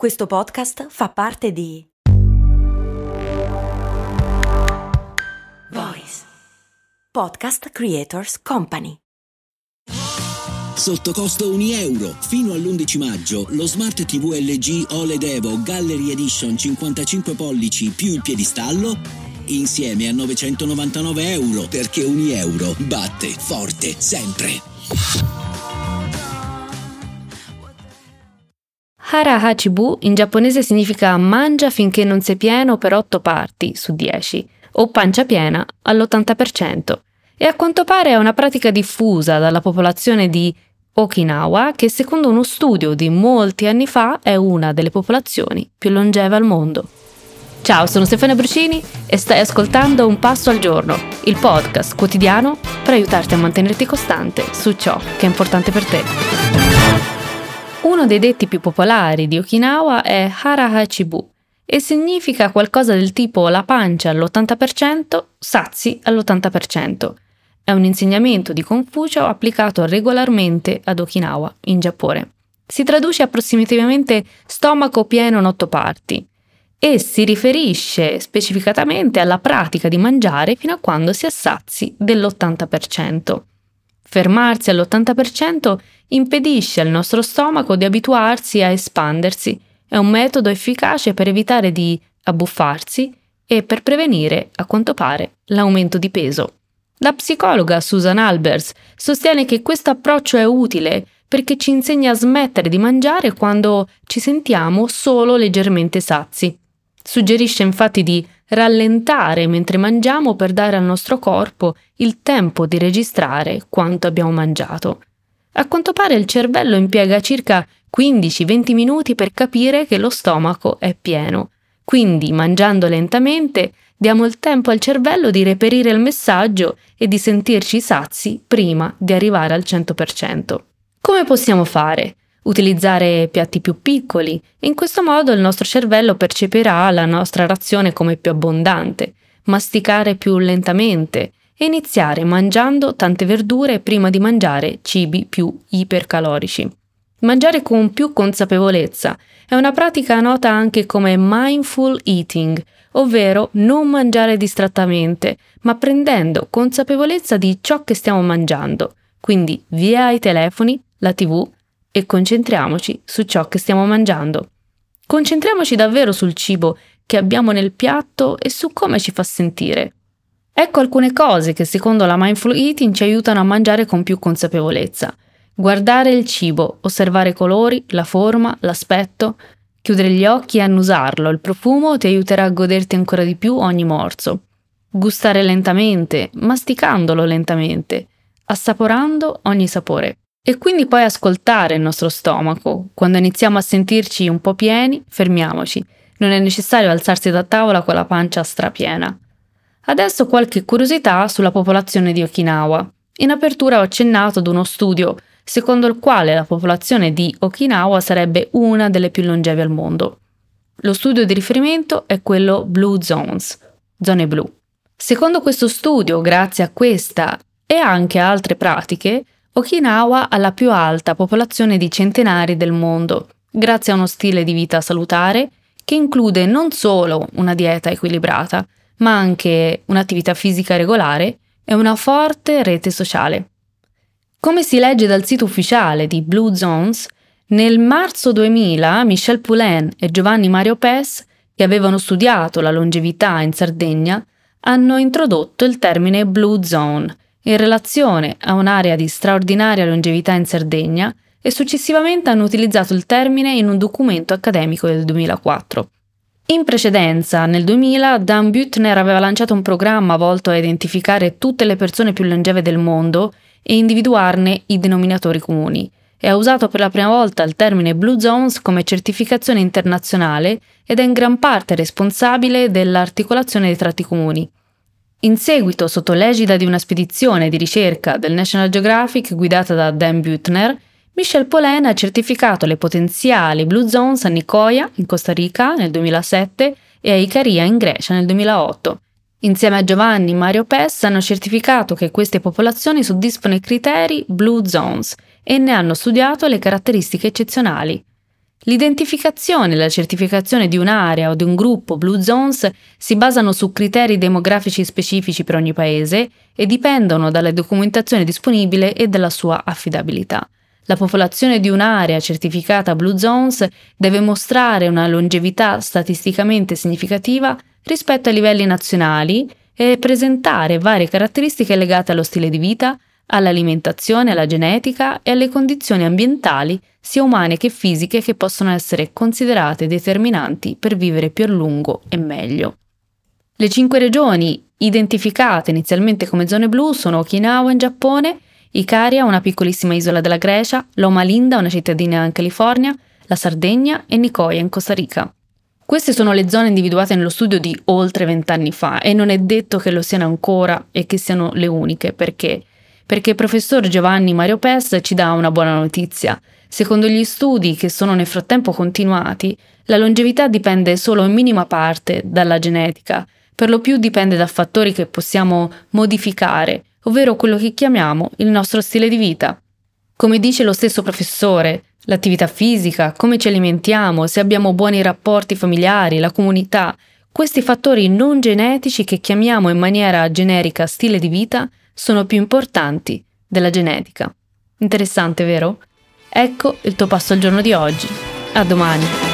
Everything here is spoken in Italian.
Questo podcast fa parte di Voice Podcast Creators Company. Sotto costo 1 euro. Fino all'11 maggio lo Smart TV LG OLED Evo Gallery Edition 55 pollici più il piedistallo insieme a 999 euro perché 1 euro batte forte sempre. Hara Hachibu in giapponese significa mangia finché non sei pieno per 8 parti su 10 o pancia piena all'80% e a quanto pare è una pratica diffusa dalla popolazione di Okinawa che secondo uno studio di molti anni fa è una delle popolazioni più longeve al mondo. Ciao, sono Stefania Brucini e stai ascoltando Un Passo al Giorno, il podcast quotidiano per aiutarti a mantenerti costante su ciò che è importante per te. Uno dei detti più popolari di Okinawa è Hara Hachibu e significa qualcosa del tipo la pancia all'80%, sazi all'80%. È un insegnamento di Confucio applicato regolarmente ad Okinawa, in Giappone. Si traduce approssimativamente stomaco pieno in otto parti e si riferisce specificatamente alla pratica di mangiare fino a quando si è sazi dell'80%. Fermarsi all'80% impedisce al nostro stomaco di abituarsi a espandersi. È un metodo efficace per evitare di abbuffarsi e per prevenire, a quanto pare, l'aumento di peso. La psicologa Susan Albers sostiene che questo approccio è utile perché ci insegna a smettere di mangiare quando ci sentiamo solo leggermente sazi. Suggerisce infatti di rallentare mentre mangiamo per dare al nostro corpo il tempo di registrare quanto abbiamo mangiato. A quanto pare il cervello impiega circa 15-20 minuti per capire che lo stomaco è pieno. Quindi, mangiando lentamente, diamo il tempo al cervello di reperire il messaggio e di sentirci sazi prima di arrivare al 100%. Come possiamo fare? Utilizzare piatti più piccoli e in questo modo il nostro cervello percepirà la nostra razione come più abbondante, masticare più lentamente e iniziare mangiando tante verdure prima di mangiare cibi più ipercalorici. Mangiare con più consapevolezza è una pratica nota anche come mindful eating, ovvero non mangiare distrattamente, ma prendendo consapevolezza di ciò che stiamo mangiando, quindi via i telefoni, la tv e concentriamoci su ciò che stiamo mangiando. Concentriamoci davvero sul cibo che abbiamo nel piatto e su come ci fa sentire. Ecco alcune cose che secondo la mindful eating ci aiutano a mangiare con più consapevolezza. Guardare il cibo, osservare i colori, la forma, l'aspetto, chiudere gli occhi e annusarlo, il profumo ti aiuterà a goderti ancora di più ogni morso. Gustare lentamente, masticandolo lentamente, assaporando ogni sapore. E quindi poi ascoltare il nostro stomaco. Quando iniziamo a sentirci un po' pieni, fermiamoci. Non è necessario alzarsi da tavola con la pancia strapiena. Adesso qualche curiosità sulla popolazione di Okinawa. In apertura ho accennato ad uno studio secondo il quale la popolazione di Okinawa sarebbe una delle più longevi al mondo. Lo studio di riferimento è quello Blue Zones, zone blu. Secondo questo studio, grazie a questa e anche a altre pratiche, Okinawa ha la più alta popolazione di centenari del mondo, grazie a uno stile di vita salutare che include non solo una dieta equilibrata, ma anche un'attività fisica regolare e una forte rete sociale. Come si legge dal sito ufficiale di Blue Zones, nel marzo 2000 Michel Poulain e Giovanni Mario Pes, che avevano studiato la longevità in Sardegna, hanno introdotto il termine Blue Zone in relazione a un'area di straordinaria longevità in Sardegna e successivamente hanno utilizzato il termine in un documento accademico del 2004. In precedenza, nel 2000, Dan Buettner aveva lanciato un programma volto a identificare tutte le persone più longeve del mondo e individuarne i denominatori comuni, e ha usato per la prima volta il termine Blue Zones come certificazione internazionale ed è in gran parte responsabile dell'articolazione dei tratti comuni. In seguito, sotto l'egida di una spedizione di ricerca del National Geographic guidata da Dan Buettner, Michel Pollen ha certificato le potenziali Blue Zones a Nicoya, in Costa Rica, nel 2007 e a Icaria, in Grecia, nel 2008. Insieme a Giovanni Mario Pes hanno certificato che queste popolazioni soddisfano i criteri Blue Zones e ne hanno studiato le caratteristiche eccezionali. L'identificazione e la certificazione di un'area o di un gruppo Blue Zones si basano su criteri demografici specifici per ogni paese e dipendono dalla documentazione disponibile e dalla sua affidabilità. La popolazione di un'area certificata Blue Zones deve mostrare una longevità statisticamente significativa rispetto ai livelli nazionali e presentare varie caratteristiche legate allo stile di vita, all'alimentazione, alla genetica e alle condizioni ambientali, sia umane che fisiche, che possono essere considerate determinanti per vivere più a lungo e meglio. Le cinque regioni identificate inizialmente come zone blu sono Okinawa in Giappone, Icaria, una piccolissima isola della Grecia, Loma Linda, una cittadina in California, la Sardegna e Nicoya in Costa Rica. Queste sono le zone individuate nello studio di oltre vent'anni fa e non è detto che lo siano ancora e che siano le uniche. Perché? Perché il professor Giovanni Mario Pes ci dà una buona notizia. Secondo gli studi che sono nel frattempo continuati, la longevità dipende solo in minima parte dalla genetica, per lo più dipende da fattori che possiamo modificare, ovvero quello che chiamiamo il nostro stile di vita. Come dice lo stesso professore, l'attività fisica, come ci alimentiamo, se abbiamo buoni rapporti familiari, la comunità, questi fattori non genetici che chiamiamo in maniera generica stile di vita sono più importanti della genetica. Interessante, vero? Ecco il tuo passo al giorno di oggi. A domani.